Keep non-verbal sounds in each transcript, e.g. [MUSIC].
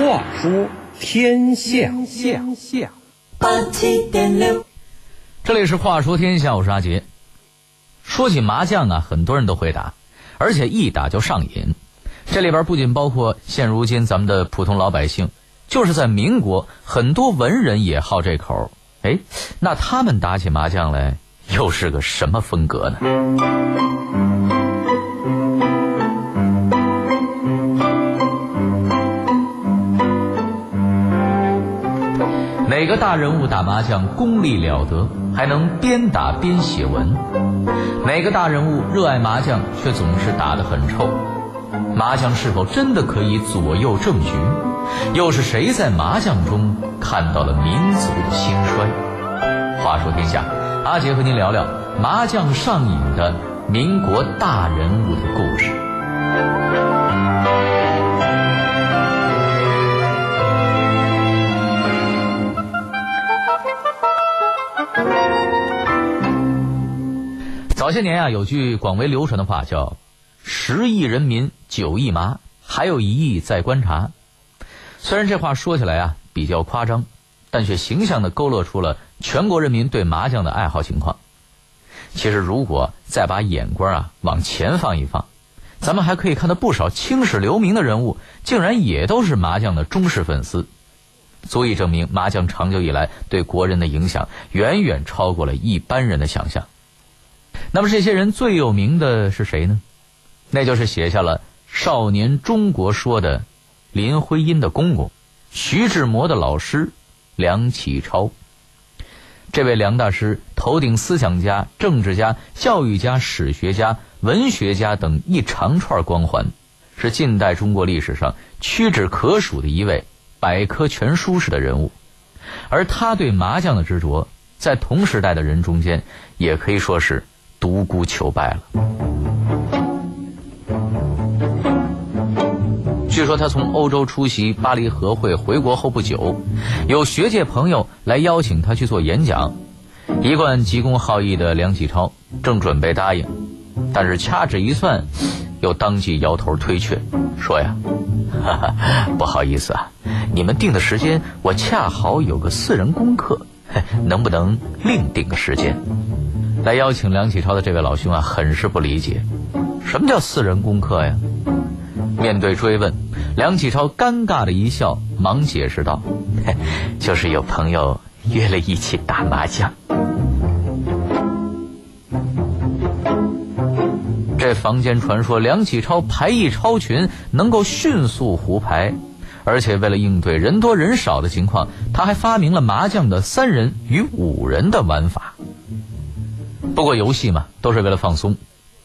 话说天下，天下。八七点六，这里是话说天下，我是阿杰。说起麻将啊，很多人都会打，而且一打就上瘾。这里边不仅包括现如今咱们的普通老百姓，就是在民国，很多文人也好这口。哎，那他们打起麻将来又是个什么风格呢？哪个大人物打麻将功力了得，还能边打边写文？哪个大人物热爱麻将，却总是打得很臭？麻将是否真的可以左右政局？又是谁在麻将中看到了民族的兴衰？话说天下，阿杰和您聊聊麻将上瘾的民国大人物的故事。早些年啊，有句广为流传的话叫“十亿人民九亿麻，还有一亿在观察”。虽然这话说起来啊比较夸张，但却形象地勾勒出了全国人民对麻将的爱好情况。其实，如果再把眼光啊往前放一放，咱们还可以看到不少青史留名的人物，竟然也都是麻将的忠实粉丝，足以证明麻将长久以来对国人的影响远远超过了一般人的想象。那么这些人最有名的是谁呢？那就是写下了《少年中国说》的林徽因的公公，徐志摩的老师梁启超。这位梁大师头顶思想家、政治家、教育家、史学家、文学家等一长串光环，是近代中国历史上屈指可数的一位百科全书式的人物。而他对麻将的执着，在同时代的人中间，也可以说是。独孤求败了。据说他从欧洲出席巴黎和会回国后不久，有学界朋友来邀请他去做演讲。一贯急公好义的梁启超正准备答应，但是掐指一算，又当即摇头推却，说呀：“ [LAUGHS] 哈哈，不好意思啊，你们定的时间我恰好有个私人功课，[LAUGHS] 能不能另定个时间？”来邀请梁启超的这位老兄啊，很是不理解，什么叫四人功课呀？面对追问，梁启超尴尬的一笑，忙解释道：“ [LAUGHS] 就是有朋友约了一起打麻将。”这坊间传说梁启超牌艺超群，能够迅速胡牌，而且为了应对人多人少的情况，他还发明了麻将的三人与五人的玩法。不过游戏嘛，都是为了放松。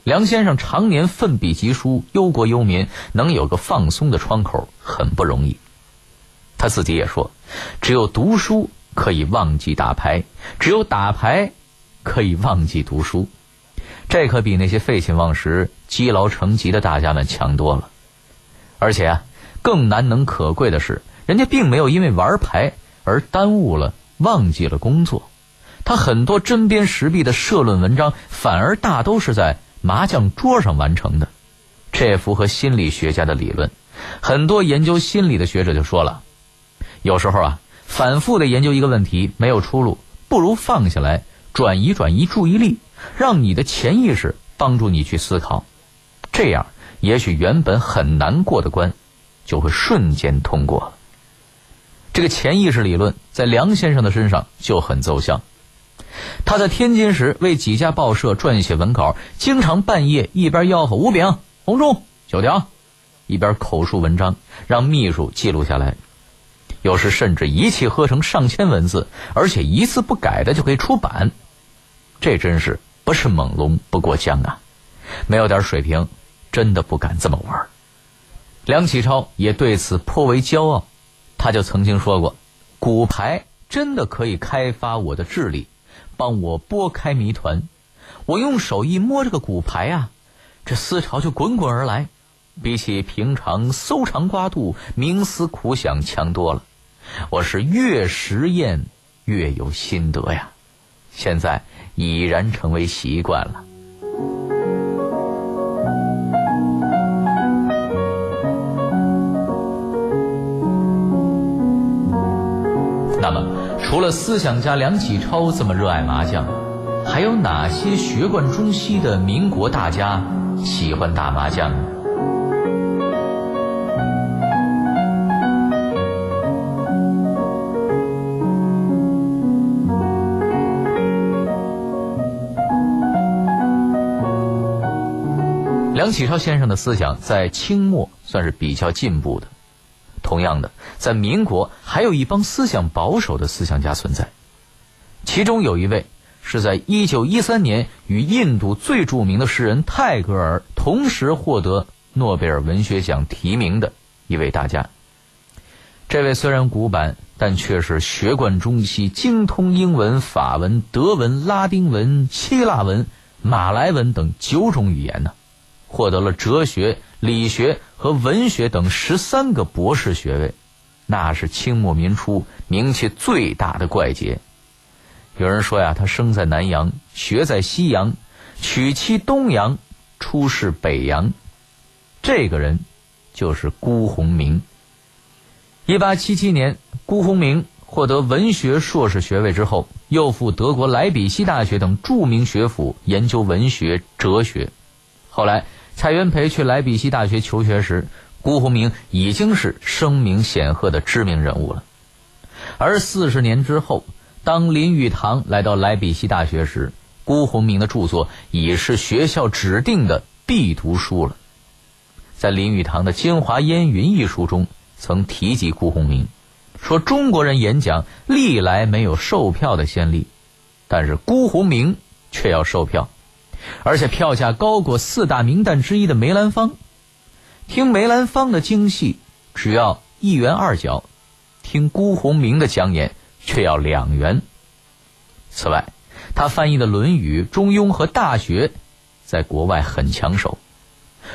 梁先生常年奋笔疾书，忧国忧民，能有个放松的窗口很不容易。他自己也说：“只有读书可以忘记打牌，只有打牌可以忘记读书。”这可比那些废寝忘食、积劳成疾的大家们强多了。而且啊，更难能可贵的是，人家并没有因为玩牌而耽误了、忘记了工作。他很多针砭时弊的社论文章，反而大都是在麻将桌上完成的，这也符合心理学家的理论。很多研究心理的学者就说了，有时候啊，反复的研究一个问题没有出路，不如放下来，转移转移注意力，让你的潜意识帮助你去思考，这样也许原本很难过的关，就会瞬间通过了。这个潜意识理论在梁先生的身上就很奏效。他在天津时为几家报社撰写文稿，经常半夜一边吆喝“五饼、红中、九条”，一边口述文章，让秘书记录下来。有时甚至一气呵成上千文字，而且一字不改的就可以出版。这真是不是猛龙不过江啊！没有点水平，真的不敢这么玩。梁启超也对此颇为骄傲，他就曾经说过：“骨牌真的可以开发我的智力。”帮我拨开谜团，我用手一摸这个骨牌啊，这思潮就滚滚而来，比起平常搜肠刮肚、冥思苦想强多了。我是越实验越有心得呀，现在已然成为习惯了。除了思想家梁启超这么热爱麻将，还有哪些学贯中西的民国大家喜欢打麻将呢？梁启超先生的思想在清末算是比较进步的。同样的，在民国还有一帮思想保守的思想家存在，其中有一位是在一九一三年与印度最著名的诗人泰戈尔同时获得诺贝尔文学奖提名的一位大家。这位虽然古板，但却是学贯中西，精通英文、法文、德文、拉丁文、希腊文、马来文等九种语言呢。获得了哲学、理学和文学等十三个博士学位，那是清末民初名气最大的怪杰。有人说呀，他生在南洋，学在西洋，娶妻东洋，出仕北洋。这个人就是辜鸿铭。一八七七年，辜鸿铭获得文学硕士学位之后，又赴德国莱比锡大学等著名学府研究文学、哲学。后来。蔡元培去莱比锡大学求学时，辜鸿铭已经是声名显赫的知名人物了。而四十年之后，当林语堂来到莱比锡大学时，辜鸿铭的著作已是学校指定的必读书了。在林语堂的《京华烟云》一书中，曾提及辜鸿铭，说中国人演讲历来没有售票的先例，但是辜鸿铭却要售票。而且票价高过四大名旦之一的梅兰芳，听梅兰芳的京戏只要一元二角，听辜鸿铭的讲演却要两元。此外，他翻译的《论语》《中庸》和《大学》在国外很抢手，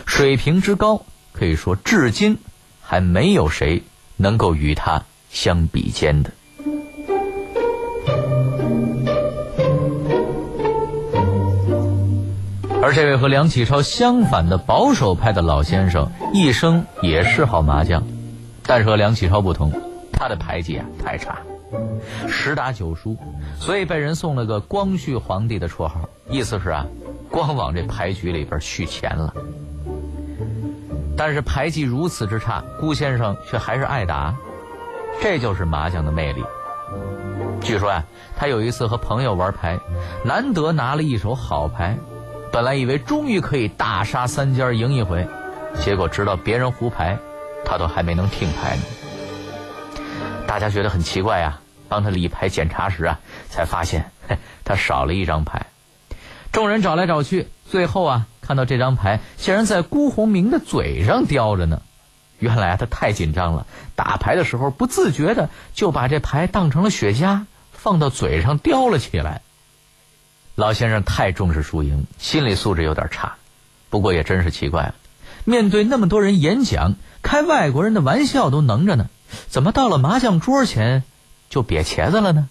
水平之高，可以说至今还没有谁能够与他相比肩的。[LAUGHS] 而这位和梁启超相反的保守派的老先生，一生也嗜好麻将，但是和梁启超不同，他的牌技啊太差，十打九输，所以被人送了个“光绪皇帝”的绰号，意思是啊，光往这牌局里边续钱了。但是牌技如此之差，辜先生却还是爱打，这就是麻将的魅力。据说呀，他有一次和朋友玩牌，难得拿了一手好牌。本来以为终于可以大杀三家赢一回，结果直到别人胡牌，他都还没能听牌呢。大家觉得很奇怪呀，帮他理牌检查时啊，才发现他少了一张牌。众人找来找去，最后啊，看到这张牌竟然在辜鸿铭的嘴上叼着呢。原来啊，他太紧张了，打牌的时候不自觉的就把这牌当成了雪茄，放到嘴上叼了起来。老先生太重视输赢，心理素质有点差。不过也真是奇怪了，面对那么多人演讲，开外国人的玩笑都能着呢，怎么到了麻将桌前就瘪茄子了呢？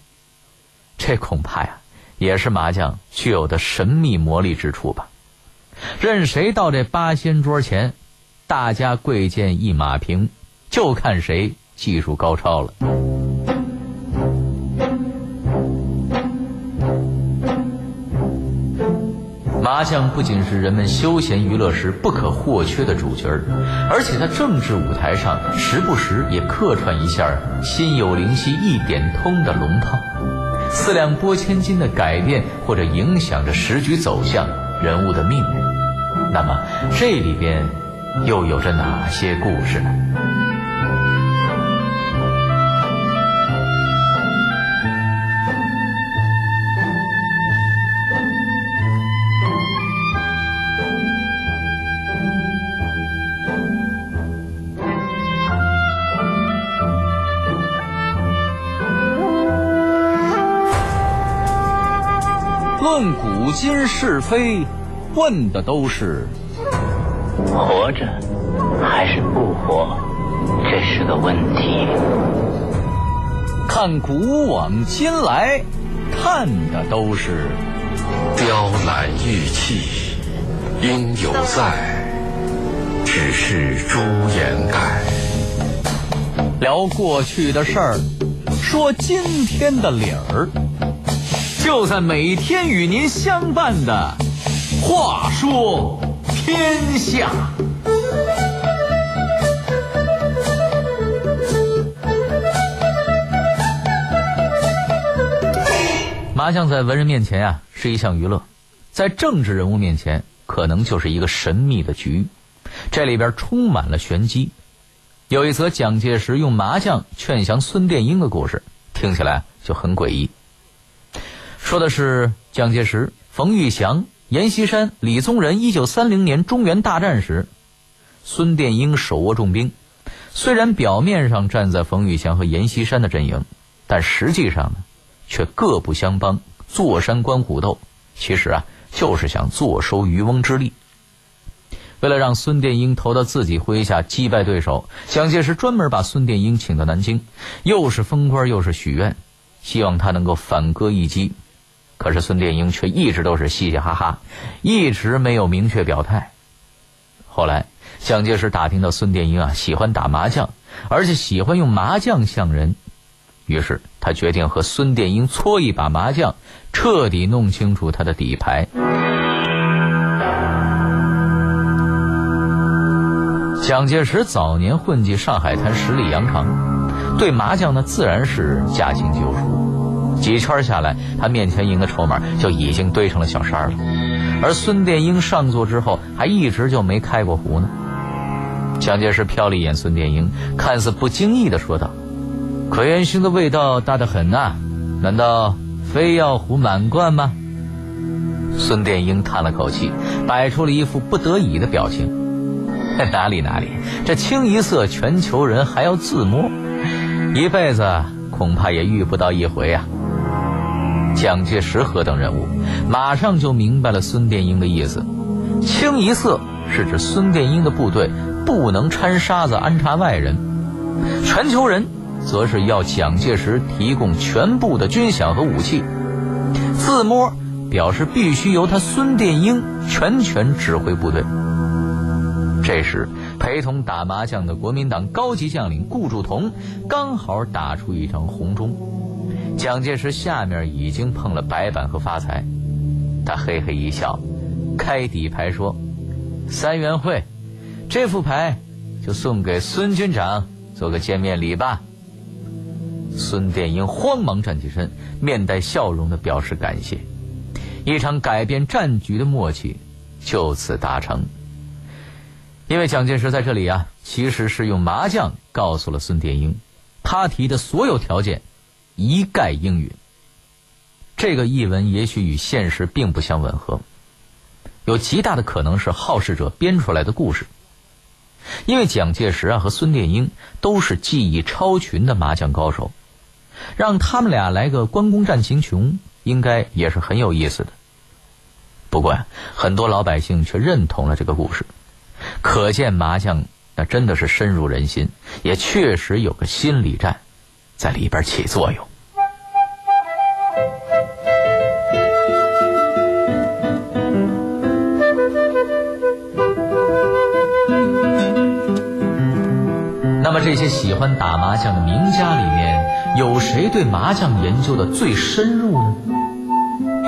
这恐怕呀，也是麻将具有的神秘魔力之处吧。任谁到这八仙桌前，大家贵贱一马平，就看谁技术高超了。麻将不仅是人们休闲娱乐时不可或缺的主角儿，而且在政治舞台上时不时也客串一下“心有灵犀一点通”的龙套，四两拨千斤的改变或者影响着时局走向、人物的命运。那么这里边又有着哪些故事呢？古今是非，问的都是活着还是不活，这是个问题。看古往今来，看的都是雕栏玉砌应犹在，只是朱颜改。聊过去的事儿，说今天的理儿，就在每天与您相伴的《话说天下》。麻将在文人面前呀是一项娱乐，在政治人物面前可能就是一个神秘的局，这里边充满了玄机。有一则蒋介石用麻将劝降孙殿英的故事，听起来就很诡异。说的是蒋介石、冯玉祥、阎锡山、李宗仁一九三零年中原大战时，孙殿英手握重兵，虽然表面上站在冯玉祥和阎锡山的阵营，但实际上呢，却各不相帮，坐山观虎斗。其实啊，就是想坐收渔翁之利。为了让孙殿英投到自己麾下击败对手，蒋介石专门把孙殿英请到南京，又是封官又是许愿，希望他能够反戈一击。可是孙殿英却一直都是嘻嘻哈哈，一直没有明确表态。后来蒋介石打听到孙殿英啊喜欢打麻将，而且喜欢用麻将向人，于是他决定和孙殿英搓一把麻将，彻底弄清楚他的底牌。蒋介石早年混迹上海滩十里洋场，对麻将呢自然是驾轻就熟。几圈下来，他面前赢的筹码就已经堆成了小山了。而孙殿英上座之后，还一直就没开过壶呢。蒋介石瞟了一眼孙殿英，看似不经意的说道：“可元勋的味道大得很呐，难道非要胡满贯吗？”孙殿英叹了口气，摆出了一副不得已的表情。[LAUGHS] 哪里哪里，这清一色全球人还要自摸，一辈子恐怕也遇不到一回啊！蒋介石何等人物，马上就明白了孙殿英的意思。清一色是指孙殿英的部队不能掺沙子安插外人，全球人则是要蒋介石提供全部的军饷和武器。自摸表示必须由他孙殿英全权指挥部队。这时，陪同打麻将的国民党高级将领顾祝同刚好打出一张红中，蒋介石下面已经碰了白板和发财，他嘿嘿一笑，开底牌说：“三元会，这副牌就送给孙军长做个见面礼吧。”孙殿英慌忙站起身，面带笑容的表示感谢，一场改变战局的默契就此达成。因为蒋介石在这里啊，其实是用麻将告诉了孙殿英，他提的所有条件一概应允。这个译文也许与现实并不相吻合，有极大的可能是好事者编出来的故事。因为蒋介石啊和孙殿英都是技艺超群的麻将高手，让他们俩来个关公战秦琼，应该也是很有意思的。不过呀，很多老百姓却认同了这个故事。可见麻将那真的是深入人心，也确实有个心理战在里边起作用。这些喜欢打麻将的名家里面，有谁对麻将研究的最深入呢？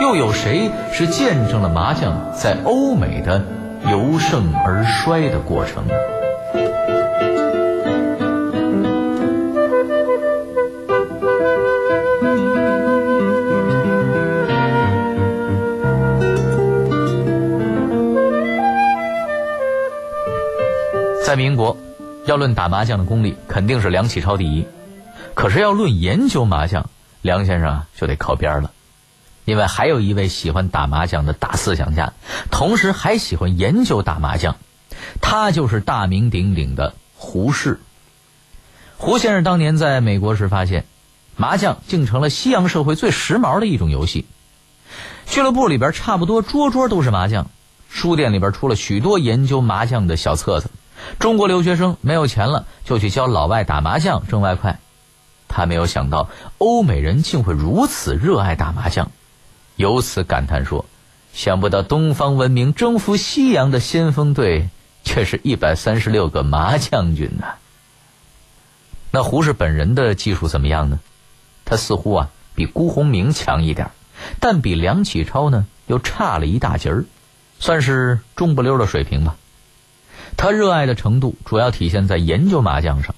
又有谁是见证了麻将在欧美的？由盛而衰的过程呢。在民国，要论打麻将的功力，肯定是梁启超第一。可是要论研究麻将，梁先生就得靠边了。因为还有一位喜欢打麻将的大思想家，同时还喜欢研究打麻将，他就是大名鼎鼎的胡适。胡先生当年在美国时发现，麻将竟成了西洋社会最时髦的一种游戏。俱乐部里边差不多桌桌都是麻将，书店里边出了许多研究麻将的小册子。中国留学生没有钱了，就去教老外打麻将挣外快。他没有想到，欧美人竟会如此热爱打麻将。由此感叹说：“想不到东方文明征服西洋的先锋队，却是一百三十六个麻将军呐。”那胡适本人的技术怎么样呢？他似乎啊比辜鸿铭强一点，但比梁启超呢又差了一大截儿，算是中不溜的水平吧。他热爱的程度主要体现在研究麻将上，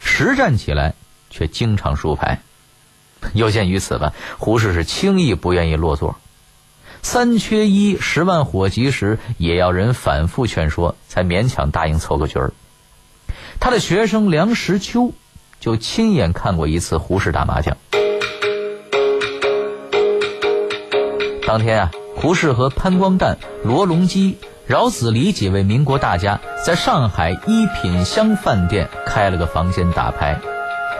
实战起来却经常输牌。有见于此吧，胡适是轻易不愿意落座。三缺一，十万火急时，也要人反复劝说，才勉强答应凑个局儿。他的学生梁实秋就亲眼看过一次胡适打麻将。当天啊，胡适和潘光旦、罗隆基、饶子黎几位民国大家在上海一品香饭店开了个房间打牌。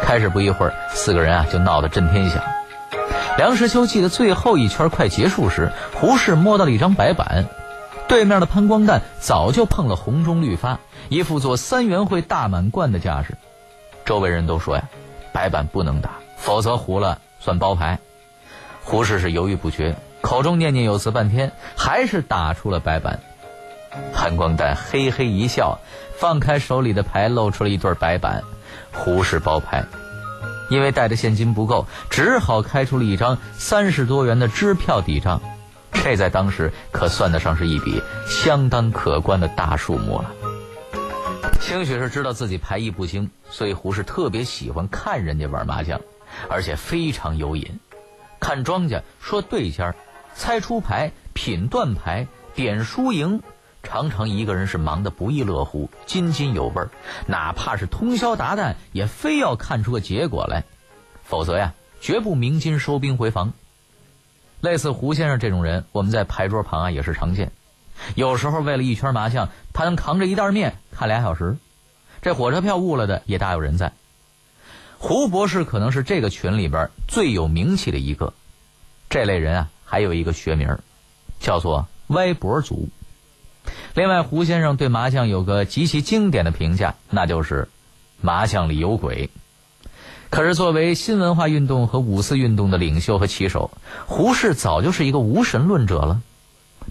开始不一会儿，四个人啊就闹得震天响。梁实秋记得最后一圈快结束时，胡适摸到了一张白板，对面的潘光旦早就碰了红中绿发，一副做三元会大满贯的架势。周围人都说呀，白板不能打，否则胡了算包牌。胡适是犹豫不决。口中念念有词半天，还是打出了白板。潘光旦嘿嘿一笑，放开手里的牌，露出了一对白板。胡适包牌，因为带的现金不够，只好开出了一张三十多元的支票抵账。这在当时可算得上是一笔相当可观的大数目了。兴许是知道自己牌艺不精，所以胡适特别喜欢看人家玩麻将，而且非常有瘾。看庄家，说对尖儿。猜出牌、品断牌、点输赢，常常一个人是忙得不亦乐乎、津津有味儿。哪怕是通宵达旦，也非要看出个结果来，否则呀，绝不鸣金收兵回防。类似胡先生这种人，我们在牌桌旁啊也是常见。有时候为了一圈麻将，他能扛着一袋面看俩小时，这火车票误了的也大有人在。胡博士可能是这个群里边最有名气的一个。这类人啊。还有一个学名，叫做歪脖族。另外，胡先生对麻将有个极其经典的评价，那就是麻将里有鬼。可是，作为新文化运动和五四运动的领袖和旗手，胡适早就是一个无神论者了。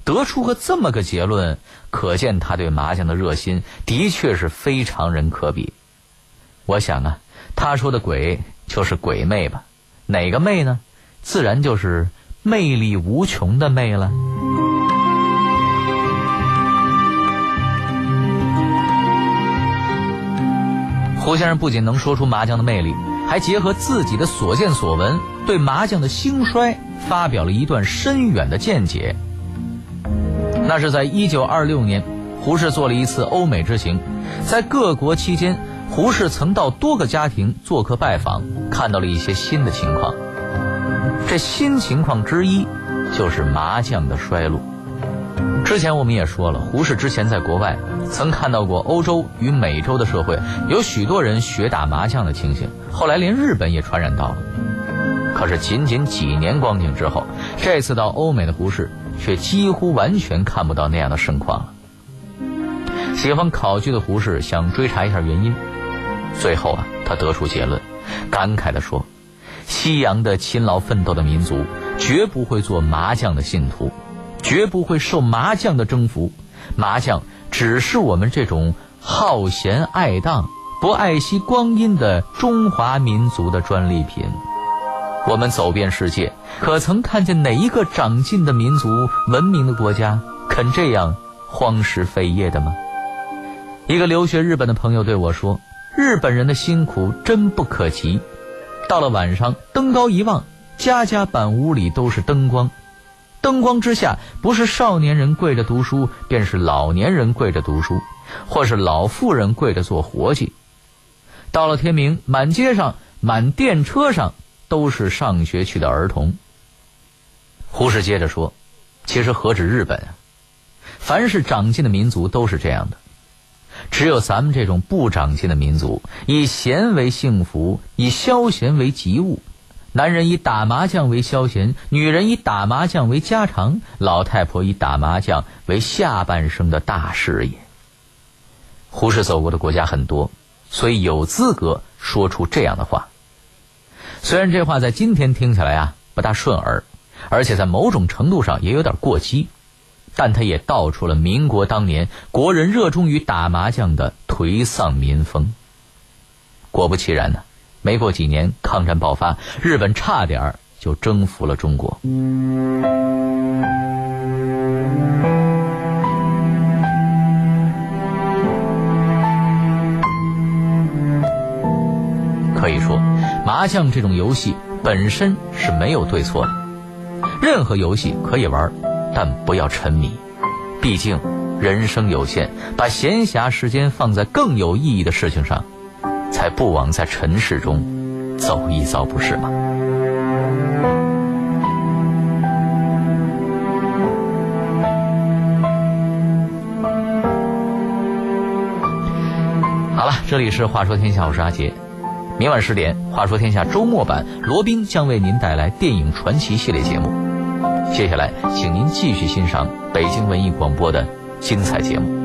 得出个这么个结论，可见他对麻将的热心的确是非常人可比。我想啊，他说的鬼就是鬼魅吧？哪个魅呢？自然就是。魅力无穷的魅了。胡先生不仅能说出麻将的魅力，还结合自己的所见所闻，对麻将的兴衰发表了一段深远的见解。那是在一九二六年，胡适做了一次欧美之行，在各国期间，胡适曾到多个家庭做客拜访，看到了一些新的情况。这新情况之一，就是麻将的衰落。之前我们也说了，胡适之前在国外曾看到过欧洲与美洲的社会有许多人学打麻将的情形，后来连日本也传染到了。可是仅仅几年光景之后，这次到欧美的胡适却几乎完全看不到那样的盛况了。喜欢考据的胡适想追查一下原因，最后啊，他得出结论，感慨地说。西洋的勤劳奋斗的民族，绝不会做麻将的信徒，绝不会受麻将的征服。麻将只是我们这种好闲爱荡、不爱惜光阴的中华民族的专利品。我们走遍世界，可曾看见哪一个长进的民族、文明的国家肯这样荒时废业的吗？一个留学日本的朋友对我说：“日本人的辛苦真不可及。”到了晚上，登高一望，家家板屋里都是灯光，灯光之下，不是少年人跪着读书，便是老年人跪着读书，或是老妇人跪着做活计。到了天明，满街上、满电车上都是上学去的儿童。胡适接着说：“其实何止日本啊，凡是长进的民族都是这样的。”只有咱们这种不长进的民族，以闲为幸福，以消闲为吉物。男人以打麻将为消闲，女人以打麻将为家常，老太婆以打麻将为下半生的大事业。胡适走过的国家很多，所以有资格说出这样的话。虽然这话在今天听起来啊不大顺耳，而且在某种程度上也有点过激。但他也道出了民国当年国人热衷于打麻将的颓丧民风。果不其然呢，没过几年，抗战爆发，日本差点儿就征服了中国。可以说，麻将这种游戏本身是没有对错的，任何游戏可以玩，但不要沉迷。毕竟人生有限，把闲暇时间放在更有意义的事情上，才不枉在尘世中走一遭，不是吗？好了，这里是《话说天下》，我是阿杰。明晚十点，《话说天下》周末版，罗宾将为您带来电影传奇系列节目。接下来，请您继续欣赏北京文艺广播的精彩节目。